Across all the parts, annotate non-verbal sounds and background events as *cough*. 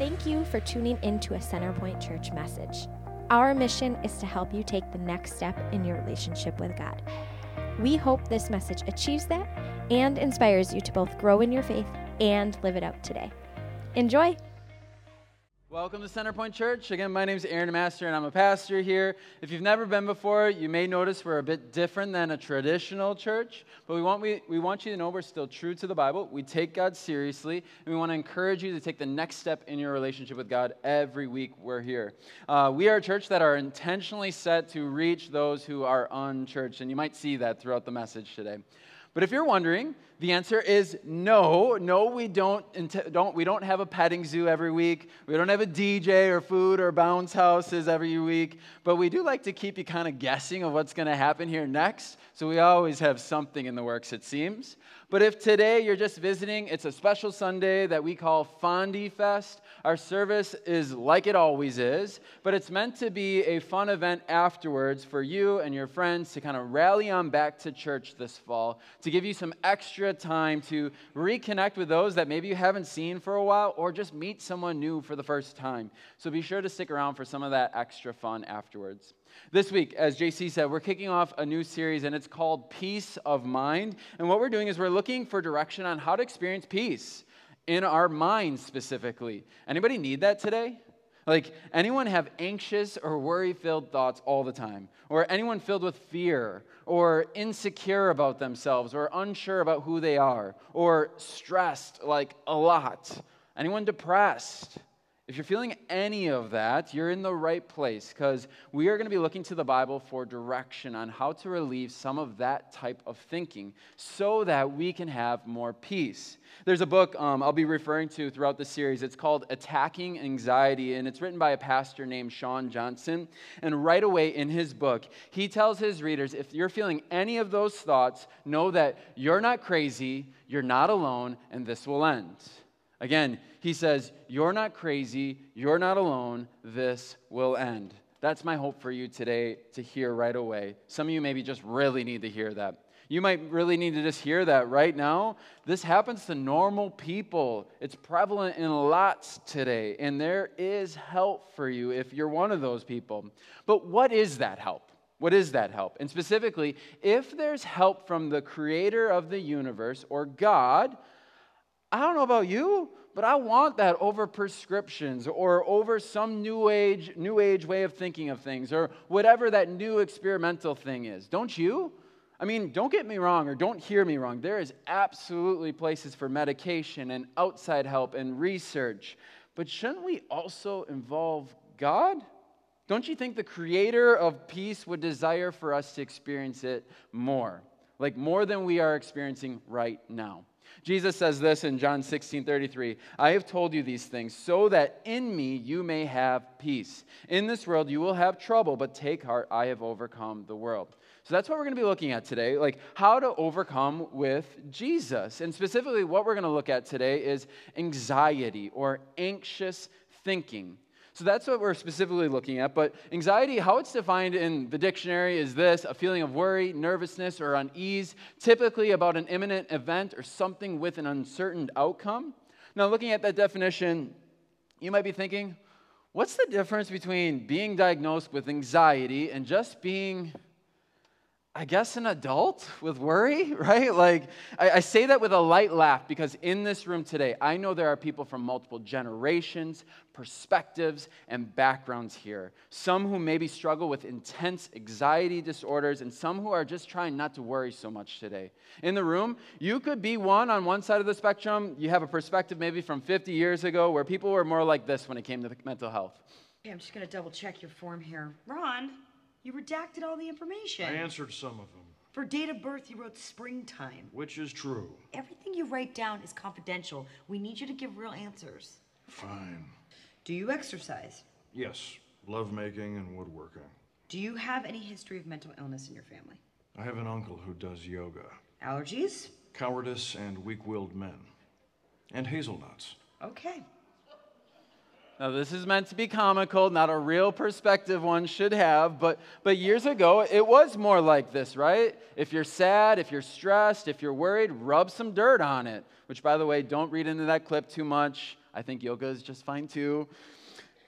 Thank you for tuning into a Centerpoint Church message. Our mission is to help you take the next step in your relationship with God. We hope this message achieves that and inspires you to both grow in your faith and live it out today. Enjoy! Welcome to Centerpoint Church. Again, my name is Aaron Master, and I'm a pastor here. If you've never been before, you may notice we're a bit different than a traditional church, but we want, we, we want you to know we're still true to the Bible. We take God seriously, and we want to encourage you to take the next step in your relationship with God every week we're here. Uh, we are a church that are intentionally set to reach those who are unchurched, and you might see that throughout the message today. But if you're wondering, the answer is no. No, we don't, don't, we don't have a petting zoo every week. We don't have a DJ or food or bounce houses every week. But we do like to keep you kind of guessing of what's going to happen here next. So we always have something in the works, it seems. But if today you're just visiting, it's a special Sunday that we call Fondy Fest. Our service is like it always is, but it's meant to be a fun event afterwards for you and your friends to kind of rally on back to church this fall, to give you some extra time to reconnect with those that maybe you haven't seen for a while, or just meet someone new for the first time. So be sure to stick around for some of that extra fun afterwards. This week, as JC said, we're kicking off a new series and it's called Peace of Mind. And what we're doing is we're looking for direction on how to experience peace in our minds specifically. Anybody need that today? Like, anyone have anxious or worry filled thoughts all the time? Or anyone filled with fear or insecure about themselves or unsure about who they are or stressed like a lot? Anyone depressed? If you're feeling any of that, you're in the right place because we are going to be looking to the Bible for direction on how to relieve some of that type of thinking so that we can have more peace. There's a book um, I'll be referring to throughout the series. It's called Attacking Anxiety, and it's written by a pastor named Shawn Johnson. And right away in his book, he tells his readers if you're feeling any of those thoughts, know that you're not crazy, you're not alone, and this will end. Again, he says, You're not crazy, you're not alone, this will end. That's my hope for you today to hear right away. Some of you maybe just really need to hear that. You might really need to just hear that right now. This happens to normal people. It's prevalent in lots today, and there is help for you if you're one of those people. But what is that help? What is that help? And specifically, if there's help from the creator of the universe or God, I don't know about you, but I want that over prescriptions or over some new age, new age way of thinking of things or whatever that new experimental thing is. Don't you? I mean, don't get me wrong or don't hear me wrong. There is absolutely places for medication and outside help and research. But shouldn't we also involve God? Don't you think the creator of peace would desire for us to experience it more? Like more than we are experiencing right now. Jesus says this in John 16 33 I have told you these things so that in me you may have peace. In this world you will have trouble, but take heart, I have overcome the world. So that's what we're going to be looking at today, like how to overcome with Jesus. And specifically, what we're going to look at today is anxiety or anxious thinking. So that's what we're specifically looking at. But anxiety, how it's defined in the dictionary is this a feeling of worry, nervousness, or unease, typically about an imminent event or something with an uncertain outcome. Now, looking at that definition, you might be thinking, what's the difference between being diagnosed with anxiety and just being I guess an adult with worry, *laughs* right? Like, I, I, say that with a light laugh because in this room today, I know there are people from multiple generations, perspectives, and backgrounds here. Some who maybe struggle with intense anxiety disorders, and some who are just trying not to worry so much today. In the room, you could be one on one side of the spectrum. You have a perspective maybe from 50 years ago where people were more like this when it came to mental health. Okay, I'm just going to double check your form here. Ron, you redacted all the information. I answered some of them. For date of birth, you wrote springtime. Which is true. Everything you write down is confidential. We need you to give real answers. Fine. Do you exercise? Yes, lovemaking and woodworking. Do you have any history of mental illness in your family? I have an uncle who does yoga. Allergies? Cowardice and weak willed men. And hazelnuts. Okay. Now, this is meant to be comical, not a real perspective one should have, but, but years ago, it was more like this, right? If you're sad, if you're stressed, if you're worried, rub some dirt on it. Which, by the way, don't read into that clip too much. I think yoga is just fine too.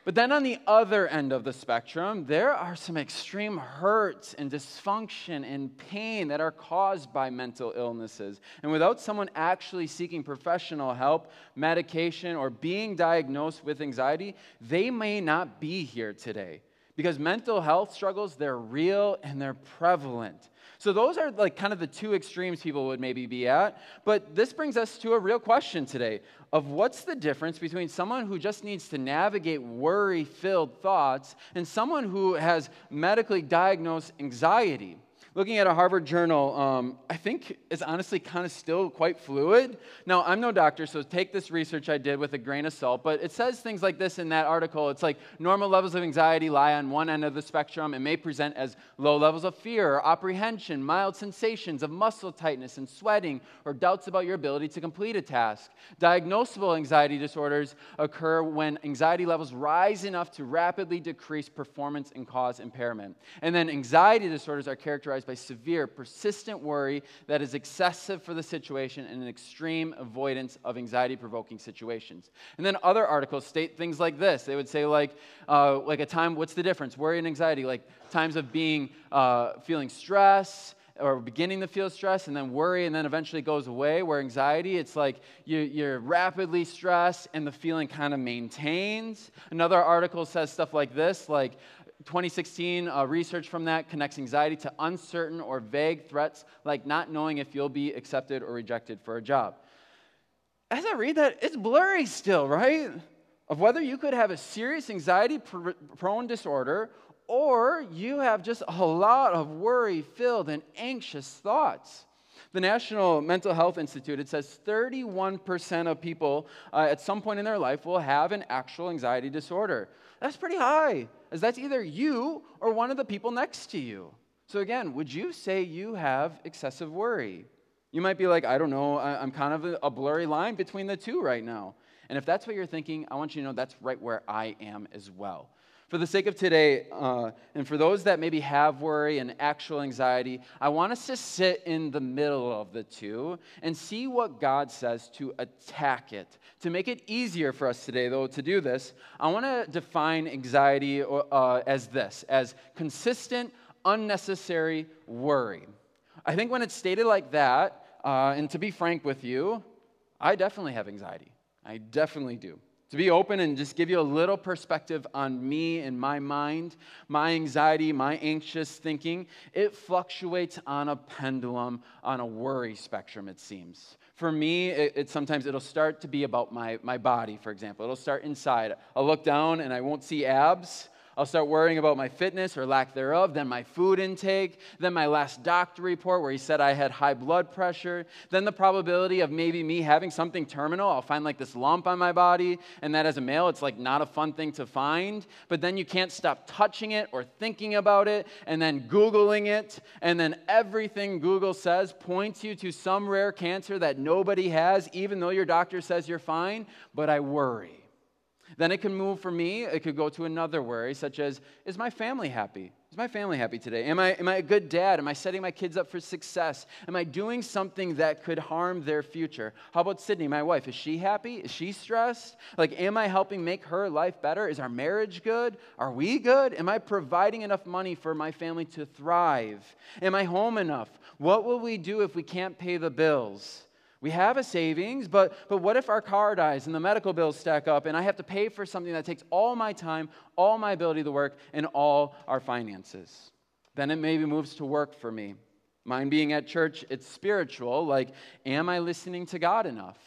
But then on the other end of the spectrum, there are some extreme hurts and dysfunction and pain that are caused by mental illnesses. And without someone actually seeking professional help, medication, or being diagnosed with anxiety, they may not be here today. Because mental health struggles, they're real and they're prevalent. So those are like kind of the two extremes people would maybe be at. But this brings us to a real question today of what's the difference between someone who just needs to navigate worry-filled thoughts and someone who has medically diagnosed anxiety looking at a Harvard journal, um, I think is honestly kind of still quite fluid. Now, I'm no doctor, so take this research I did with a grain of salt, but it says things like this in that article. It's like normal levels of anxiety lie on one end of the spectrum and may present as low levels of fear or apprehension, mild sensations of muscle tightness and sweating, or doubts about your ability to complete a task. Diagnosable anxiety disorders occur when anxiety levels rise enough to rapidly decrease performance and cause impairment. And then anxiety disorders are characterized characterized by severe, persistent worry that is excessive for the situation and an extreme avoidance of anxiety provoking situations. And then other articles state things like this. They would say, like, uh, like a time, what's the difference? Worry and anxiety, like times of being, uh, feeling stress or beginning to feel stress and then worry and then eventually goes away where anxiety it's like you, are rapidly stressed and the feeling kind of maintains another article says stuff like this like 2016 uh, research from that connects anxiety to uncertain or vague threats like not knowing if you'll be accepted or rejected for a job. As I read that, it's blurry still, right? Of whether you could have a serious anxiety prone disorder or you have just a lot of worry filled and anxious thoughts. The National Mental Health Institute, it says 31% of people uh, at some point in their life will have an actual anxiety disorder. That's pretty high, as that's either you or one of the people next to you. So, again, would you say you have excessive worry? You might be like, I don't know, I'm kind of a blurry line between the two right now. And if that's what you're thinking, I want you to know that's right where I am as well. For the sake of today, uh, and for those that maybe have worry and actual anxiety, I want us to sit in the middle of the two and see what God says to attack it. To make it easier for us today, though, to do this, I want to define anxiety uh, as this as consistent, unnecessary worry. I think when it's stated like that, uh, and to be frank with you, I definitely have anxiety. I definitely do to be open and just give you a little perspective on me and my mind, my anxiety, my anxious thinking, it fluctuates on a pendulum, on a worry spectrum, it seems. For me, it, it, sometimes it'll start to be about my, my body, for example. It'll start inside. I'll look down and I won't see abs. I'll start worrying about my fitness or lack thereof, then my food intake, then my last doctor report where he said I had high blood pressure, then the probability of maybe me having something terminal. I'll find like this lump on my body, and that as a male, it's like not a fun thing to find. But then you can't stop touching it or thinking about it, and then Googling it, and then everything Google says points you to some rare cancer that nobody has, even though your doctor says you're fine. But I worry. Then it can move for me, it could go to another worry, such as Is my family happy? Is my family happy today? Am I, am I a good dad? Am I setting my kids up for success? Am I doing something that could harm their future? How about Sydney, my wife? Is she happy? Is she stressed? Like, am I helping make her life better? Is our marriage good? Are we good? Am I providing enough money for my family to thrive? Am I home enough? What will we do if we can't pay the bills? We have a savings, but, but what if our car dies and the medical bills stack up and I have to pay for something that takes all my time, all my ability to work, and all our finances? Then it maybe moves to work for me. Mine being at church, it's spiritual. Like, am I listening to God enough?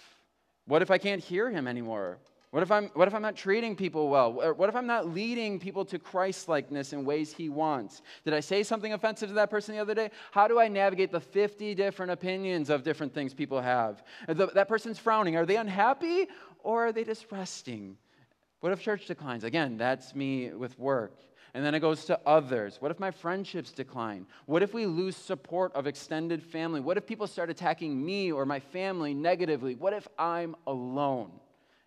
What if I can't hear Him anymore? What if, I'm, what if I'm not treating people well? What if I'm not leading people to Christ likeness in ways He wants? Did I say something offensive to that person the other day? How do I navigate the 50 different opinions of different things people have? The, that person's frowning. Are they unhappy or are they just resting? What if church declines? Again, that's me with work. And then it goes to others. What if my friendships decline? What if we lose support of extended family? What if people start attacking me or my family negatively? What if I'm alone?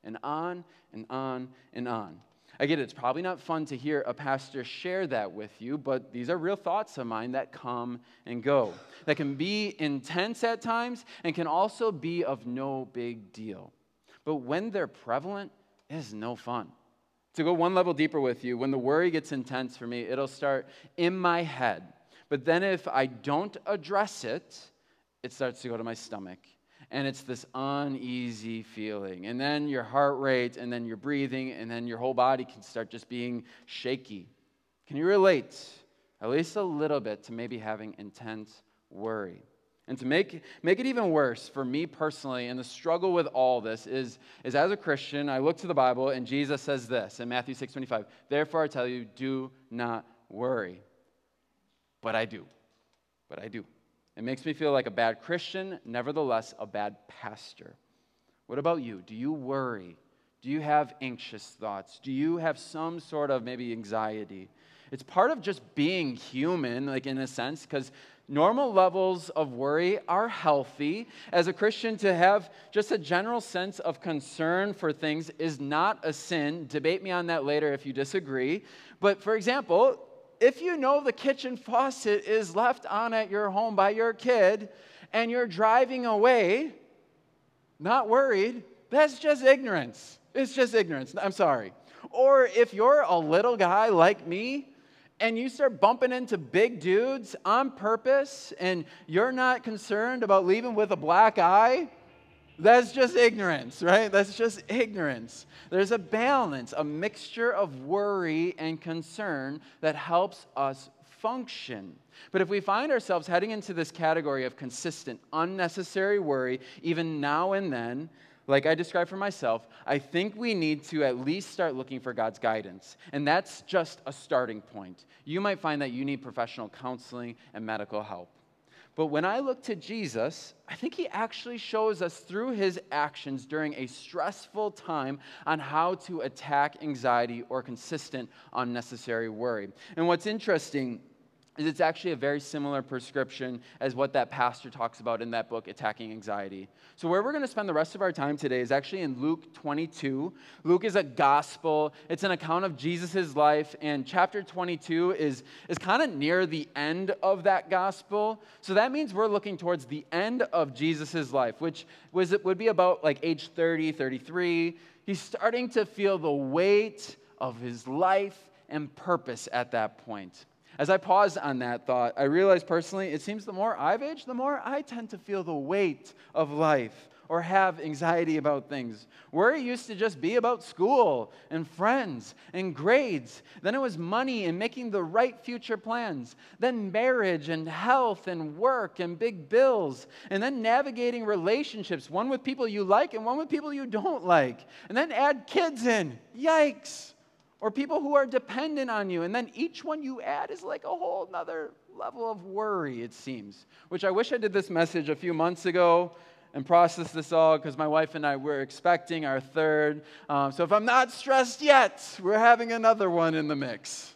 And on and on and on. I get it, it's probably not fun to hear a pastor share that with you, but these are real thoughts of mine that come and go, that can be intense at times and can also be of no big deal. but when they're prevalent, it is no fun. To go one level deeper with you, when the worry gets intense for me, it'll start in my head. But then if I don't address it, it starts to go to my stomach. And it's this uneasy feeling. And then your heart rate, and then your breathing, and then your whole body can start just being shaky. Can you relate, at least a little bit, to maybe having intense worry? And to make, make it even worse for me personally, and the struggle with all this is, is as a Christian, I look to the Bible and Jesus says this in Matthew 6 25, Therefore I tell you, do not worry. But I do. But I do. It makes me feel like a bad Christian, nevertheless, a bad pastor. What about you? Do you worry? Do you have anxious thoughts? Do you have some sort of maybe anxiety? It's part of just being human, like in a sense, because normal levels of worry are healthy. As a Christian, to have just a general sense of concern for things is not a sin. Debate me on that later if you disagree. But for example, if you know the kitchen faucet is left on at your home by your kid and you're driving away, not worried, that's just ignorance. It's just ignorance. I'm sorry. Or if you're a little guy like me and you start bumping into big dudes on purpose and you're not concerned about leaving with a black eye, that's just ignorance, right? That's just ignorance. There's a balance, a mixture of worry and concern that helps us function. But if we find ourselves heading into this category of consistent, unnecessary worry, even now and then, like I described for myself, I think we need to at least start looking for God's guidance. And that's just a starting point. You might find that you need professional counseling and medical help. But when I look to Jesus, I think he actually shows us through his actions during a stressful time on how to attack anxiety or consistent unnecessary worry. And what's interesting is it's actually a very similar prescription as what that pastor talks about in that book, Attacking Anxiety. So, where we're going to spend the rest of our time today is actually in Luke 22. Luke is a gospel, it's an account of Jesus' life, and chapter 22 is, is kind of near the end of that gospel. So, that means we're looking towards the end of Jesus' life, which was, would be about like age 30, 33. He's starting to feel the weight of his life and purpose at that point. As I paused on that thought, I realized personally, it seems the more I've aged, the more I tend to feel the weight of life or have anxiety about things. Worry used to just be about school and friends and grades. Then it was money and making the right future plans. Then marriage and health and work and big bills. And then navigating relationships, one with people you like and one with people you don't like. And then add kids in. Yikes or people who are dependent on you. And then each one you add is like a whole nother level of worry, it seems, which I wish I did this message a few months ago and processed this all because my wife and I were expecting our third. Um, so if I'm not stressed yet, we're having another one in the mix.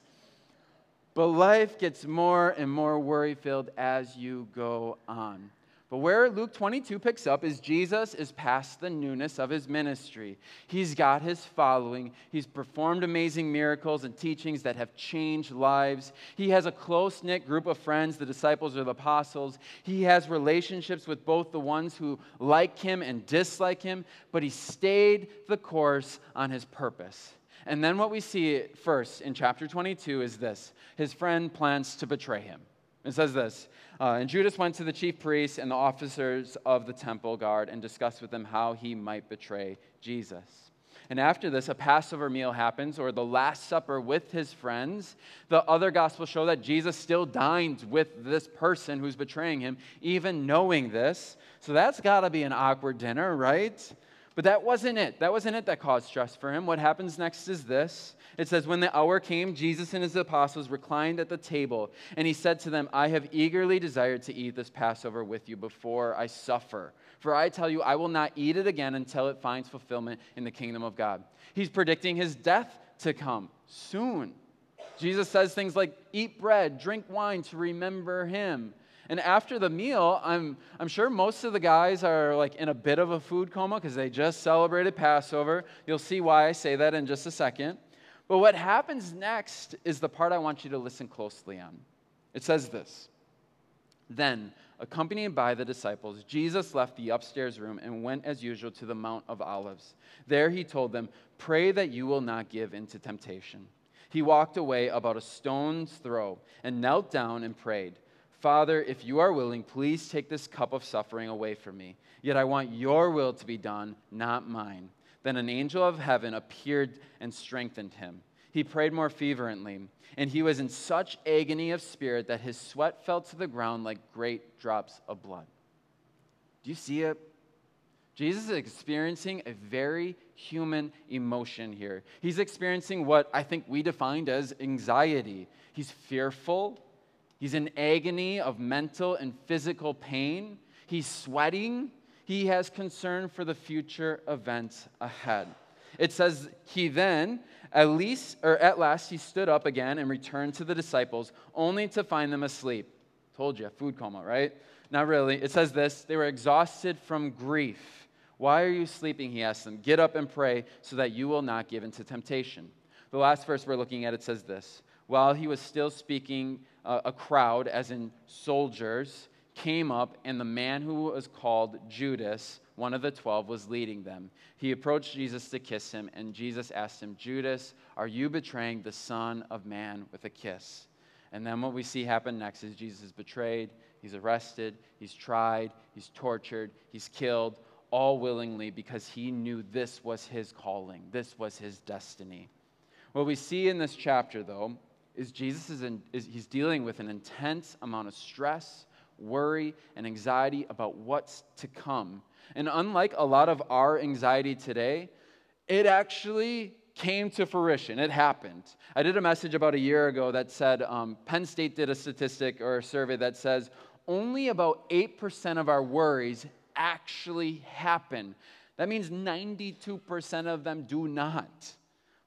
But life gets more and more worry filled as you go on. But where Luke 22 picks up is Jesus is past the newness of his ministry. He's got his following. He's performed amazing miracles and teachings that have changed lives. He has a close knit group of friends, the disciples or the apostles. He has relationships with both the ones who like him and dislike him, but he stayed the course on his purpose. And then what we see first in chapter 22 is this his friend plans to betray him. It says this uh, And Judas went to the chief priests and the officers of the temple guard and discussed with them how he might betray Jesus. And after this, a Passover meal happens, or the Last Supper with his friends. The other Gospels show that Jesus still dines with this person who's betraying him, even knowing this. So that's got to be an awkward dinner, right? But that wasn't it. That wasn't it that caused stress for him. What happens next is this it says, When the hour came, Jesus and his apostles reclined at the table, and he said to them, I have eagerly desired to eat this Passover with you before I suffer. For I tell you, I will not eat it again until it finds fulfillment in the kingdom of God. He's predicting his death to come soon. Jesus says things like, Eat bread, drink wine to remember him. And after the meal, I'm, I'm sure most of the guys are like in a bit of a food coma because they just celebrated Passover. You'll see why I say that in just a second. But what happens next is the part I want you to listen closely on. It says this Then accompanied by the disciples, Jesus left the upstairs room and went as usual to the Mount of Olives. There he told them, Pray that you will not give into temptation. He walked away about a stone's throw and knelt down and prayed, Father, if you are willing, please take this cup of suffering away from me. Yet I want your will to be done, not mine. Then an angel of heaven appeared and strengthened him. He prayed more fervently, and he was in such agony of spirit that his sweat fell to the ground like great drops of blood. Do you see it? Jesus is experiencing a very human emotion here. He's experiencing what I think we defined as anxiety. He's fearful, he's in agony of mental and physical pain, he's sweating, he has concern for the future events ahead. It says he then at least or at last he stood up again and returned to the disciples only to find them asleep. Told you, a food coma, right? Not really. It says this, they were exhausted from grief. Why are you sleeping? He asked them. Get up and pray so that you will not give into temptation. The last verse we're looking at it says this. While he was still speaking, a crowd, as in soldiers, came up, and the man who was called Judas, one of the twelve, was leading them. He approached Jesus to kiss him, and Jesus asked him, Judas, are you betraying the Son of Man with a kiss? And then what we see happen next is Jesus is betrayed, he's arrested, he's tried, he's tortured, he's killed, all willingly because he knew this was his calling, this was his destiny. What we see in this chapter, though, is Jesus is, in, is he's dealing with an intense amount of stress worry, and anxiety about what's to come. And unlike a lot of our anxiety today, it actually came to fruition. It happened. I did a message about a year ago that said um, Penn State did a statistic or a survey that says only about 8% of our worries actually happen. That means 92% of them do not.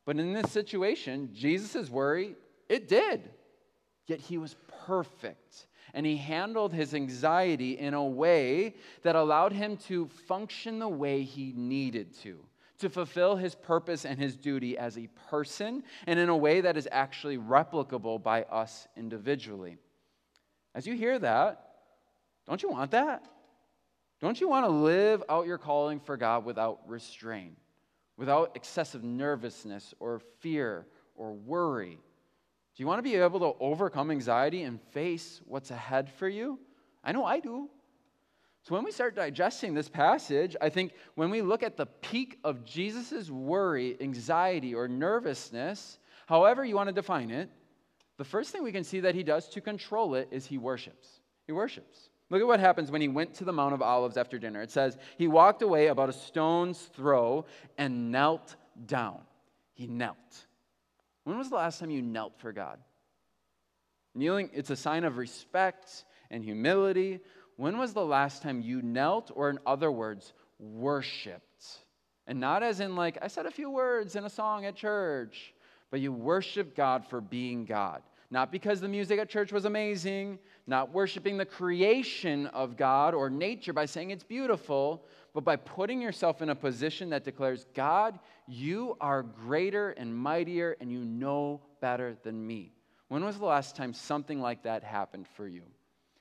But in this situation, Jesus' worry, it did. Yet he was perfect and he handled his anxiety in a way that allowed him to function the way he needed to, to fulfill his purpose and his duty as a person, and in a way that is actually replicable by us individually. As you hear that, don't you want that? Don't you want to live out your calling for God without restraint, without excessive nervousness or fear or worry? Do you want to be able to overcome anxiety and face what's ahead for you? I know I do. So, when we start digesting this passage, I think when we look at the peak of Jesus' worry, anxiety, or nervousness, however you want to define it, the first thing we can see that he does to control it is he worships. He worships. Look at what happens when he went to the Mount of Olives after dinner. It says, He walked away about a stone's throw and knelt down. He knelt. When was the last time you knelt for God? Kneeling, it's a sign of respect and humility. When was the last time you knelt, or in other words, worshiped? And not as in, like, I said a few words in a song at church, but you worship God for being God. Not because the music at church was amazing, not worshiping the creation of God or nature by saying it's beautiful, but by putting yourself in a position that declares, God, you are greater and mightier, and you know better than me. When was the last time something like that happened for you?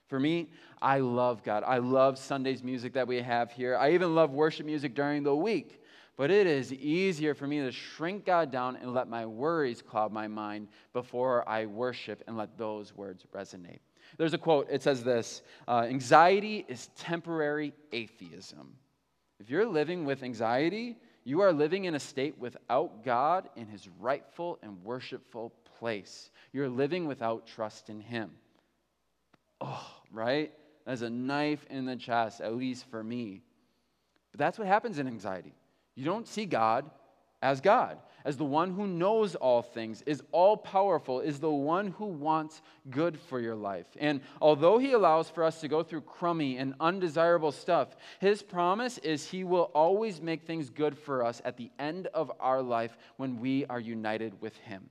For me, I love God. I love Sunday's music that we have here. I even love worship music during the week. But it is easier for me to shrink God down and let my worries cloud my mind before I worship and let those words resonate. There's a quote, it says this uh, Anxiety is temporary atheism. If you're living with anxiety, you are living in a state without God in his rightful and worshipful place. You're living without trust in him. Oh, right? That's a knife in the chest, at least for me. But that's what happens in anxiety. You don't see God as God as the one who knows all things, is all powerful, is the one who wants good for your life. And although he allows for us to go through crummy and undesirable stuff, his promise is he will always make things good for us at the end of our life when we are united with him.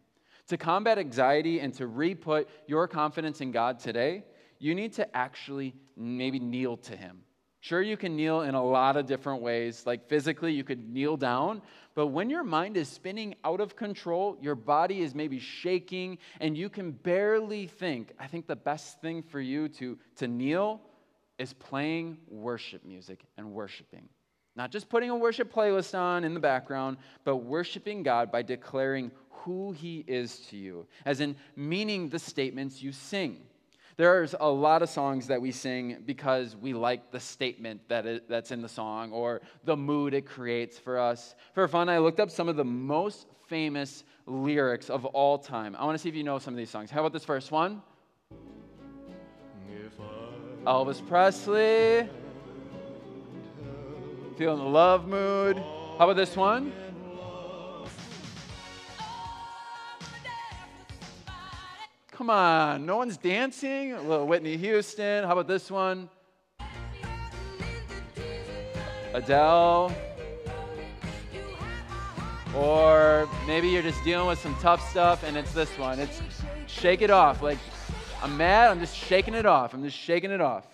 To combat anxiety and to re put your confidence in God today, you need to actually maybe kneel to him. Sure, you can kneel in a lot of different ways. Like physically, you could kneel down, but when your mind is spinning out of control, your body is maybe shaking, and you can barely think, I think the best thing for you to, to kneel is playing worship music and worshiping. Not just putting a worship playlist on in the background, but worshiping God by declaring who He is to you, as in meaning the statements you sing. There's a lot of songs that we sing because we like the statement that it, that's in the song or the mood it creates for us. For fun, I looked up some of the most famous lyrics of all time. I want to see if you know some of these songs. How about this first one? Elvis Presley. Feeling the love mood. How about this one? Come on, no one's dancing. A little Whitney Houston. How about this one? Adele. Or maybe you're just dealing with some tough stuff and it's this one. It's Shake It Off. Like, I'm mad, I'm just shaking it off. I'm just shaking it off.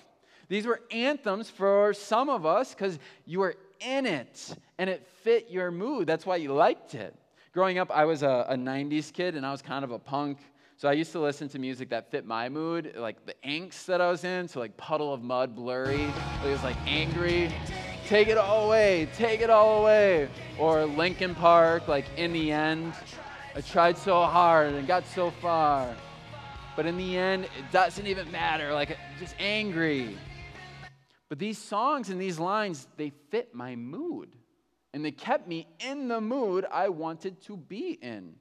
These were anthems for some of us because you were in it and it fit your mood. That's why you liked it. Growing up, I was a, a 90s kid and I was kind of a punk. So I used to listen to music that fit my mood, like the angst that I was in. So like Puddle of Mudd, Blurry. It was like angry. Take it all away, take it all away. Or Linkin Park, like in the end, I tried so hard and got so far. But in the end, it doesn't even matter. Like just angry. But these songs and these lines, they fit my mood. And they kept me in the mood I wanted to be in.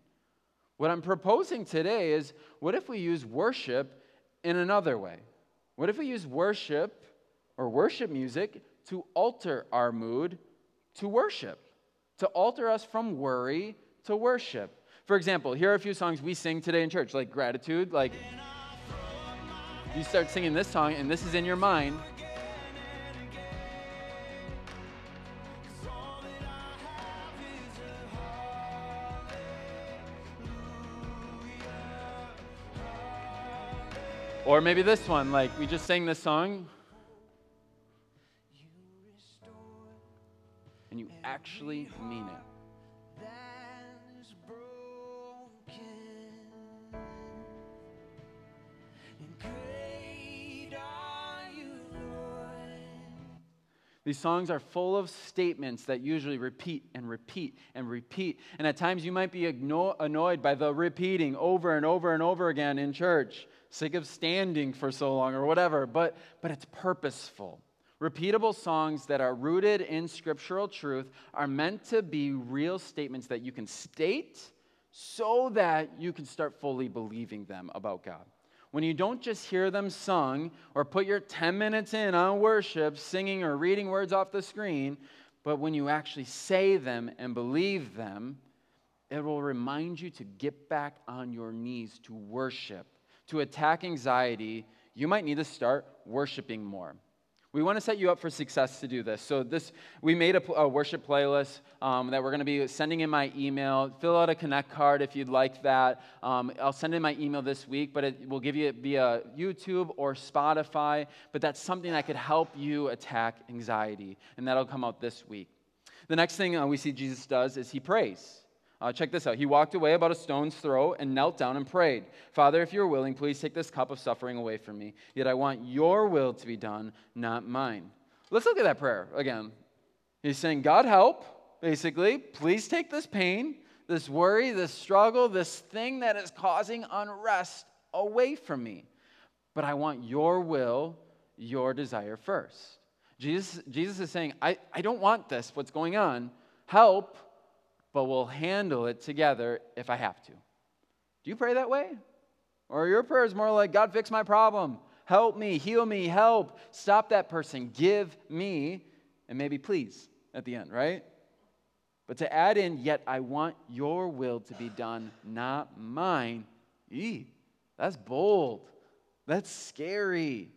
What I'm proposing today is what if we use worship in another way? What if we use worship or worship music to alter our mood to worship, to alter us from worry to worship? For example, here are a few songs we sing today in church, like gratitude. Like, you start singing this song, and this is in your mind. Or maybe this one, like we just sang this song. And you actually mean it. These songs are full of statements that usually repeat and repeat and repeat. And at times you might be annoyed by the repeating over and over and over again in church, sick of standing for so long or whatever, but, but it's purposeful. Repeatable songs that are rooted in scriptural truth are meant to be real statements that you can state so that you can start fully believing them about God when you don't just hear them sung or put your 10 minutes in on worship, singing or reading words off the screen, but when you actually say them and believe them, it will remind you to get back on your knees to worship. To attack anxiety, you might need to start worshiping more. We want to set you up for success to do this. So this, we made a, a worship playlist um, that we're going to be sending in my email. Fill out a connect card if you'd like that. Um, I'll send in my email this week, but it will give you via YouTube or Spotify. But that's something that could help you attack anxiety, and that'll come out this week. The next thing uh, we see Jesus does is he prays. Uh, check this out. He walked away about a stone's throw and knelt down and prayed, Father, if you're willing, please take this cup of suffering away from me. Yet I want your will to be done, not mine. Let's look at that prayer again. He's saying, God help, basically. Please take this pain, this worry, this struggle, this thing that is causing unrest away from me. But I want your will, your desire first. Jesus, Jesus is saying, I, I don't want this, what's going on. Help but we'll handle it together if I have to. Do you pray that way? Or your prayer is more like, God, fix my problem. Help me, heal me, help. Stop that person. Give me, and maybe please at the end, right? But to add in, yet I want your will to be done, not mine. Eee, that's bold. That's scary.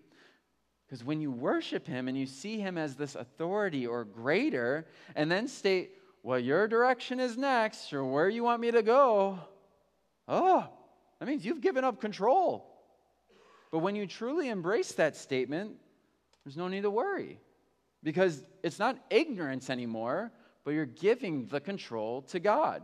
Because when you worship him and you see him as this authority or greater, and then state, what your direction is next or where you want me to go, oh, that means you've given up control. But when you truly embrace that statement, there's no need to worry because it's not ignorance anymore, but you're giving the control to God.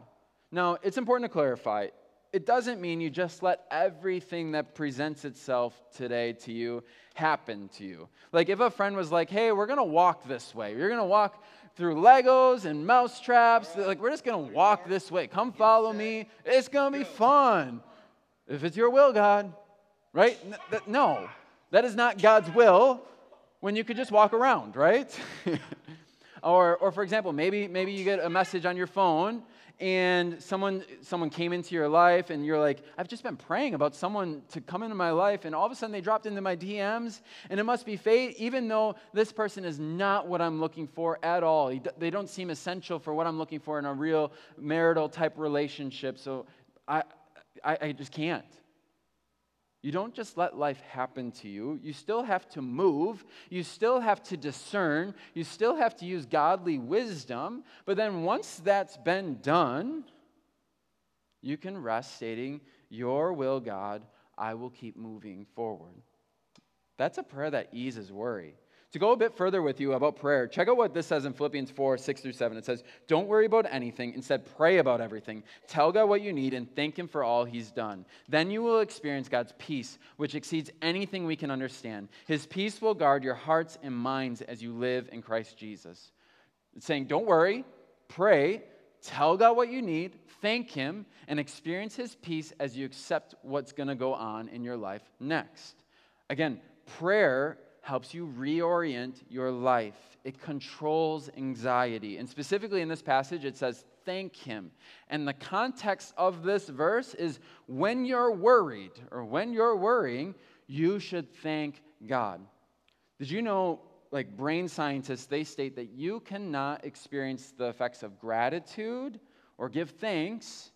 Now, it's important to clarify it doesn't mean you just let everything that presents itself today to you happen to you. Like if a friend was like, hey, we're gonna walk this way, you're gonna walk through Legos and mouse traps, like we're just gonna walk this way. Come follow me, it's gonna be fun. If it's your will, God, right? No, that is not God's will when you could just walk around, right? *laughs* or, or for example, maybe, maybe you get a message on your phone and someone, someone came into your life and you're like, I've just been praying about someone to come into my life, and all of a sudden they dropped into my DMs, and it must be fate, even though this person is not what I'm looking for at all. They don't seem essential for what I'm looking for in a real marital type relationship, so I, I, I just can't. You don't just let life happen to you. You still have to move. You still have to discern. You still have to use godly wisdom. But then once that's been done, you can rest stating, Your will, God, I will keep moving forward. That's a prayer that eases worry. To go a bit further with you about prayer, check out what this says in Philippians 4 6 through 7. It says, Don't worry about anything. Instead, pray about everything. Tell God what you need and thank Him for all He's done. Then you will experience God's peace, which exceeds anything we can understand. His peace will guard your hearts and minds as you live in Christ Jesus. It's saying, Don't worry, pray, tell God what you need, thank Him, and experience His peace as you accept what's going to go on in your life next. Again, prayer helps you reorient your life. It controls anxiety. And specifically in this passage, it says, thank him. And the context of this verse is when you're worried or when you're worrying, you should thank God. Did you know, like brain scientists, they state that you cannot experience the effects of gratitude or give thanks,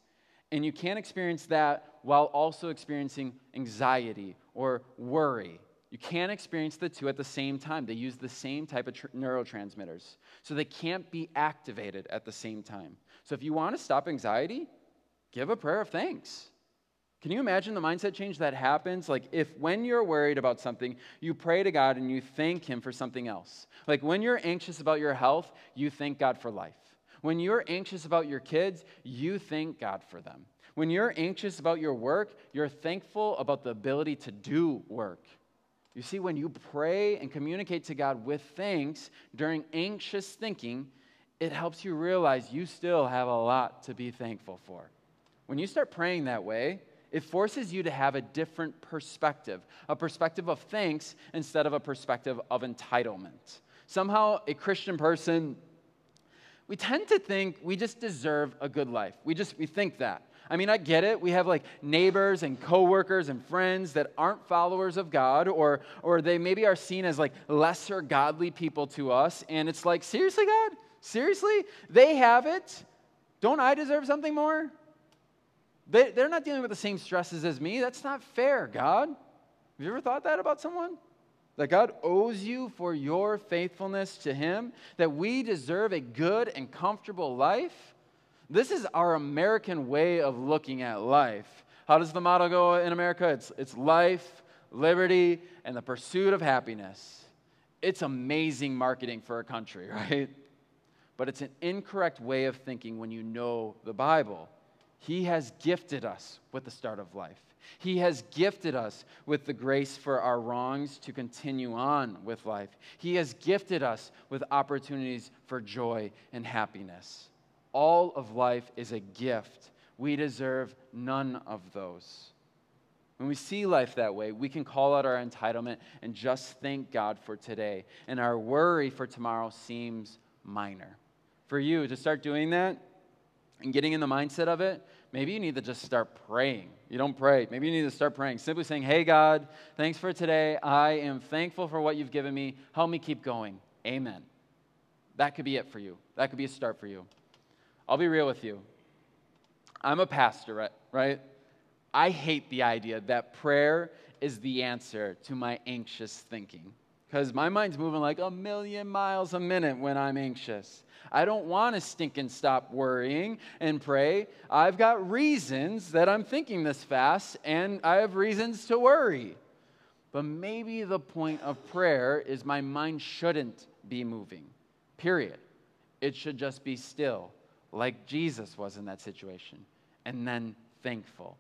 and you can't experience that while also experiencing anxiety or worry. You can't experience the two at the same time. They use the same type of tr- neurotransmitters. So they can't be activated at the same time. So if you want to stop anxiety, give a prayer of thanks. Can you imagine the mindset change that happens? Like, if when you're worried about something, you pray to God and you thank Him for something else. Like, when you're anxious about your health, you thank God for life. When you're anxious about your kids, you thank God for them. When you're anxious about your work, you're thankful about the ability to do work. You see, when you pray and communicate to God with thanks during anxious thinking, it helps you realize you still have a lot to be thankful for. When you start praying that way, it forces you to have a different perspective, a perspective of thanks instead of a perspective of entitlement. Somehow, a Christian person, we tend to think we just deserve a good life. We just we think that. I mean, I get it. We have like neighbors and coworkers and friends that aren't followers of God, or, or they maybe are seen as like lesser godly people to us. And it's like, seriously, God? Seriously? They have it. Don't I deserve something more? They, they're not dealing with the same stresses as me. That's not fair, God. Have you ever thought that about someone? That God owes you for your faithfulness to Him, that we deserve a good and comfortable life? This is our American way of looking at life. How does the motto go in America? It's, it's life, liberty, and the pursuit of happiness. It's amazing marketing for a country, *laughs* right? But it's an incorrect way of thinking when you know the Bible. He has gifted us with the start of life. He has gifted us with the grace for our wrongs to continue on with life. He has gifted us with opportunities for joy and happiness. All of life is a gift. We deserve none of those. When we see life that way, we can call out our entitlement and just thank God for today. And our worry for tomorrow seems minor. For you to start doing that and getting in the mindset of it, maybe you need to just start praying. You don't pray. Maybe you need to start praying. Simply saying, Hey, God, thanks for today. I am thankful for what you've given me. Help me keep going. Amen. That could be it for you. That could be a start for you. I'll be real with you. I'm a pastor, right? I hate the idea that prayer is the answer to my anxious thinking because my mind's moving like a million miles a minute when I'm anxious. I don't want to stink and stop worrying and pray. I've got reasons that I'm thinking this fast, and I have reasons to worry. But maybe the point of prayer is my mind shouldn't be moving, period. It should just be still like Jesus was in that situation, and then thankful.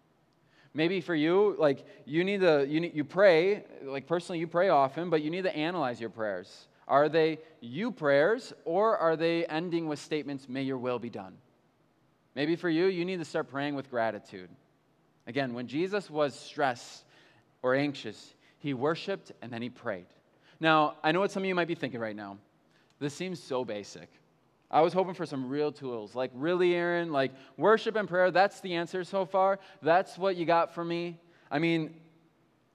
Maybe for you, like you need to, you, need, you pray, like personally, you pray often, but you need to analyze your prayers. Are they you prayers, or are they ending with statements, may your will be done? Maybe for you, you need to start praying with gratitude. Again, when Jesus was stressed or anxious, he worshiped and then he prayed. Now, I know what some of you might be thinking right now. This seems so basic. I was hoping for some real tools. Like, really, Aaron? Like, worship and prayer, that's the answer so far? That's what you got for me? I mean,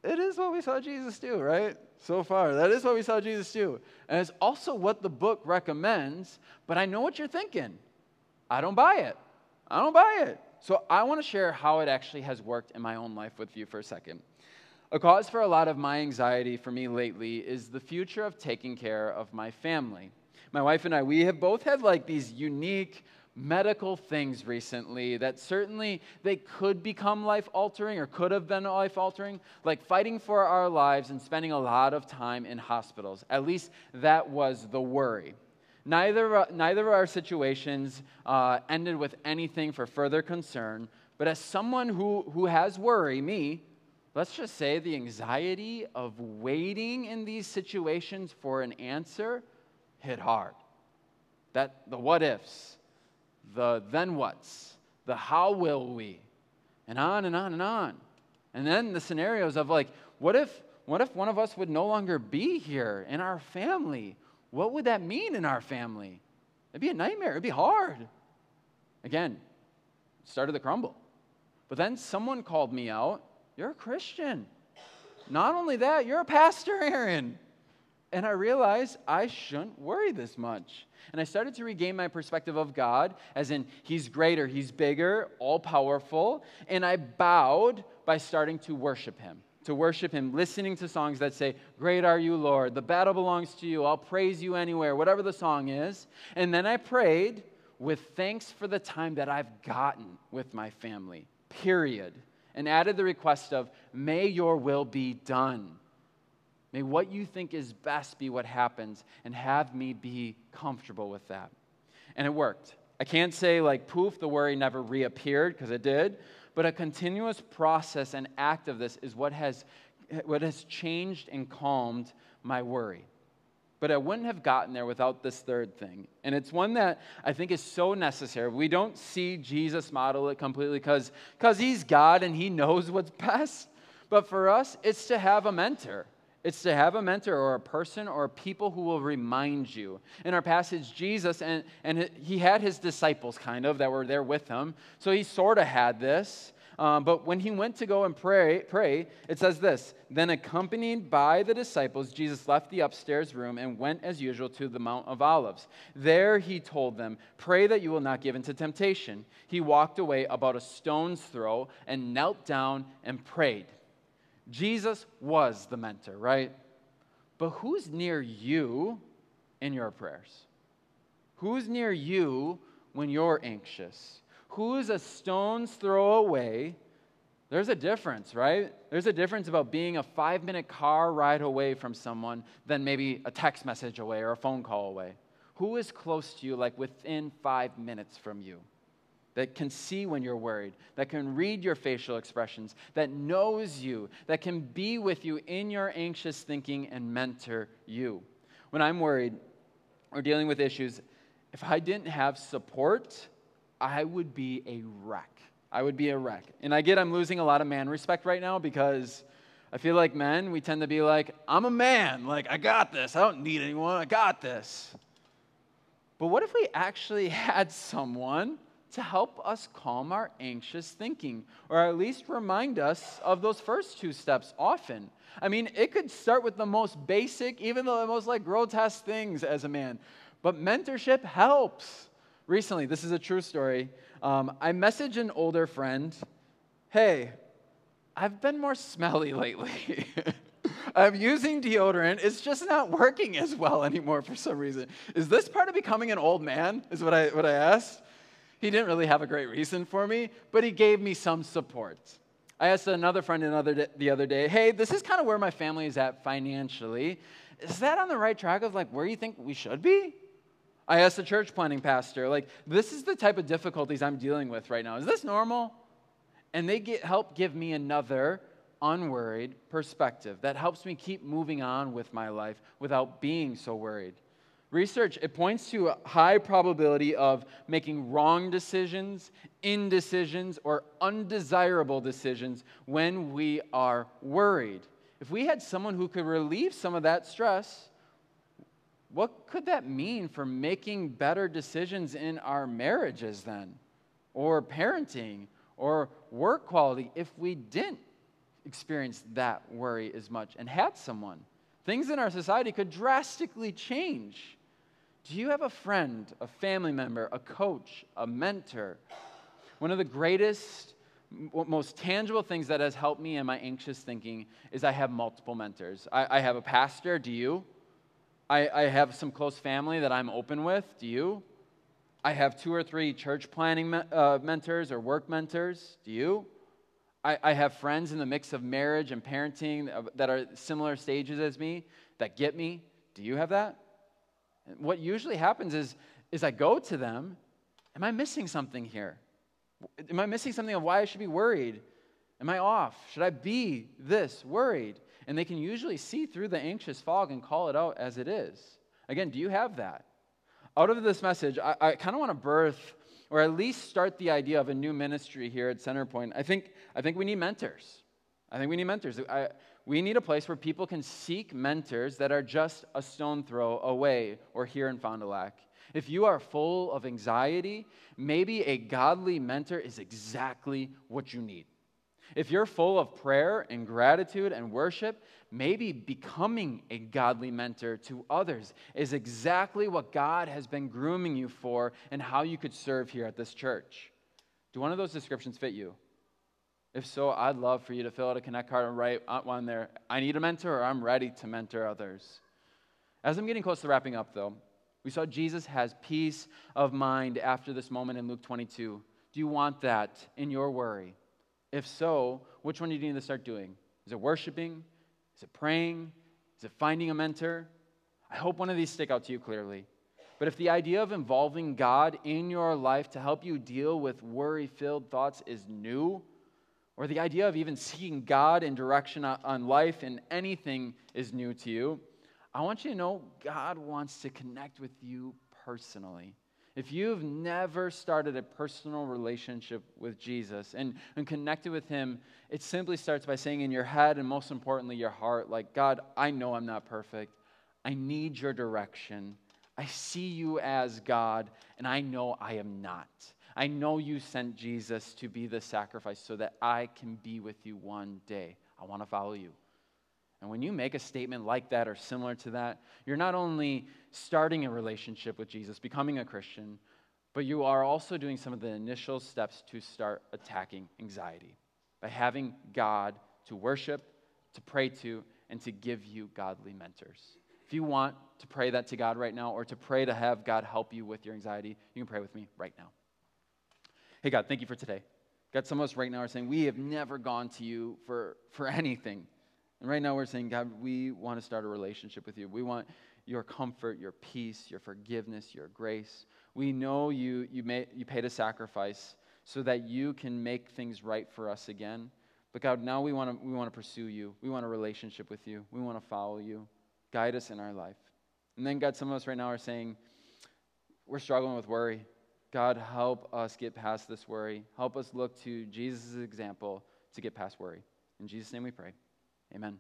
it is what we saw Jesus do, right? So far. That is what we saw Jesus do. And it's also what the book recommends, but I know what you're thinking. I don't buy it. I don't buy it. So I want to share how it actually has worked in my own life with you for a second. A cause for a lot of my anxiety for me lately is the future of taking care of my family my wife and I, we have both had like these unique medical things recently that certainly they could become life altering or could have been life altering, like fighting for our lives and spending a lot of time in hospitals. At least that was the worry. Neither, neither of our situations uh, ended with anything for further concern, but as someone who, who has worry, me, let's just say the anxiety of waiting in these situations for an answer hit hard. That the what ifs, the then what's, the how will we, and on and on and on. And then the scenarios of like, what if what if one of us would no longer be here in our family? What would that mean in our family? It'd be a nightmare. It'd be hard. Again, started to crumble. But then someone called me out. You're a Christian. Not only that, you're a pastor, Aaron. And I realized I shouldn't worry this much. And I started to regain my perspective of God, as in, He's greater, He's bigger, all powerful. And I bowed by starting to worship Him. To worship Him, listening to songs that say, Great are you, Lord. The battle belongs to you. I'll praise you anywhere, whatever the song is. And then I prayed with thanks for the time that I've gotten with my family, period. And added the request of, May your will be done. May what you think is best be what happens, and have me be comfortable with that. And it worked. I can't say, like, poof, the worry never reappeared, because it did, but a continuous process and act of this is what has, what has changed and calmed my worry. But I wouldn't have gotten there without this third thing. And it's one that I think is so necessary. We don't see Jesus model it completely because he's God and he knows what's *laughs* best. But for us, it's to have a mentor. It's to have a mentor or a person or people who will remind you. In our passage, Jesus, and, and he had his disciples kind of that were there with him. So he sort of had this. Um, but when he went to go and pray, pray, it says this Then, accompanied by the disciples, Jesus left the upstairs room and went as usual to the Mount of Olives. There he told them, Pray that you will not give into temptation. He walked away about a stone's throw and knelt down and prayed. Jesus was the mentor, right? But who's near you in your prayers? Who's near you when you're anxious? Who's a stone's throw away? There's a difference, right? There's a difference about being a five minute car ride away from someone than maybe a text message away or a phone call away. Who is close to you, like within five minutes from you? That can see when you're worried, that can read your facial expressions, that knows you, that can be with you in your anxious thinking and mentor you. When I'm worried or dealing with issues, if I didn't have support, I would be a wreck. I would be a wreck. And I get I'm losing a lot of man respect right now because I feel like men, we tend to be like, I'm a man. Like, I got this. I don't need anyone. I got this. But what if we actually *laughs* had someone to help us calm our anxious thinking, or at least remind us of those first two steps often. I mean, it could start with the most basic, even the most like grotesque things as a man, but mentorship helps. Recently, this is a true story. Um, I messaged an older friend, hey, I've been more smelly lately. *laughs* I'm using deodorant. It's just not working as well anymore for some reason. Is this part of becoming an old man? Is what I, what I asked. He didn't really have a great reason for me, but he gave me some support. I asked another friend another the other day, hey, this is kind of where my family is at financially. Is that on the right track of like where you think we should be? I asked the church planning pastor, like, this is the type of difficulties I'm dealing with right now. Is this normal? and they get, help give me another unworried perspective that helps me keep moving on with my life without being so worried. Research it points to a high probability of making wrong decisions, indecisions, or undesirable decisions when we are worried. If we had someone who could relieve some of that stress, what could that mean for making better decisions in our marriages then? Or parenting or work quality if we didn't experience that worry as much and had someone? Things in our society could drastically change. Do you have a friend, a family member, a coach, a mentor? One of the greatest, most tangible things that has helped me in my anxious thinking is I have multiple mentors. I, I have a pastor, do you? I, I have some close family that I'm open with. Do you? I have two or three church planning uh, mentors or work mentors. Do you? I, I have friends in the mix of marriage and parenting that are similar stages as me that get me. Do you have that? What usually happens is, is I go to them. Am I missing something here? Am I missing something of why I should be worried? Am I off? Should I be this worried? And they can usually see through the anxious fog and call it out as it is. Again, do you have that? Out of this message, I, I kind of want to birth or at least start the idea of a new ministry here at Centerpoint. I think, I think we need mentors. I think we need mentors. I, we need a place where people can seek mentors that are just a stone throw away or here in Fond du Lac. If you are full of anxiety, maybe a godly mentor is exactly what you need. If you're full of prayer and gratitude and worship, maybe becoming a godly mentor to others is exactly what God has been grooming you for and how you could serve here at this church. Do one of those descriptions fit you? If so, I'd love for you to fill out a connect card and write one there. I need a mentor or I'm ready to mentor others. As I'm getting close to wrapping up, though, we saw Jesus has peace of mind after this moment in Luke 22. Do you want that in your worry? If so, which one do you need to start doing? Is it worshiping? Is it praying? Is it finding a mentor? I hope one of these stick out to you clearly. But if the idea of involving God in your life to help you deal with worry filled thoughts is new, or the idea of even seeking God in direction on life and anything is new to you, I want you to know God wants to connect with you personally. If you've never started a personal relationship with Jesus and, and connected with Him, it simply starts by saying in your head and most importantly, your heart, like, God, I know I'm not perfect. I need your direction. I see you as God, and I know I am not. I know you sent Jesus to be the sacrifice so that I can be with you one day. I want to follow you. And when you make a statement like that or similar to that, you're not only starting a relationship with Jesus, becoming a Christian, but you are also doing some of the initial steps to start attacking anxiety by having God to worship, to pray to, and to give you godly mentors. If you want to pray that to God right now or to pray to have God help you with your anxiety, you can pray with me right now. Hey, God, thank you for today. God, some of us right now are saying, We have never gone to you for, for *laughs* anything. And right now we're saying, God, we want to start a relationship with you. We want your comfort, your peace, your forgiveness, your grace. We know you, you, made, you paid a sacrifice so that you can make things right for us again. But God, now we want to we want to pursue you. We want a relationship with you. We want to follow you. Guide us in our life. And then, God, some of us right now are saying, we're struggling with worry. God, help us get past this worry. Help us look to Jesus' example to get past worry. In Jesus' name we pray. Amen.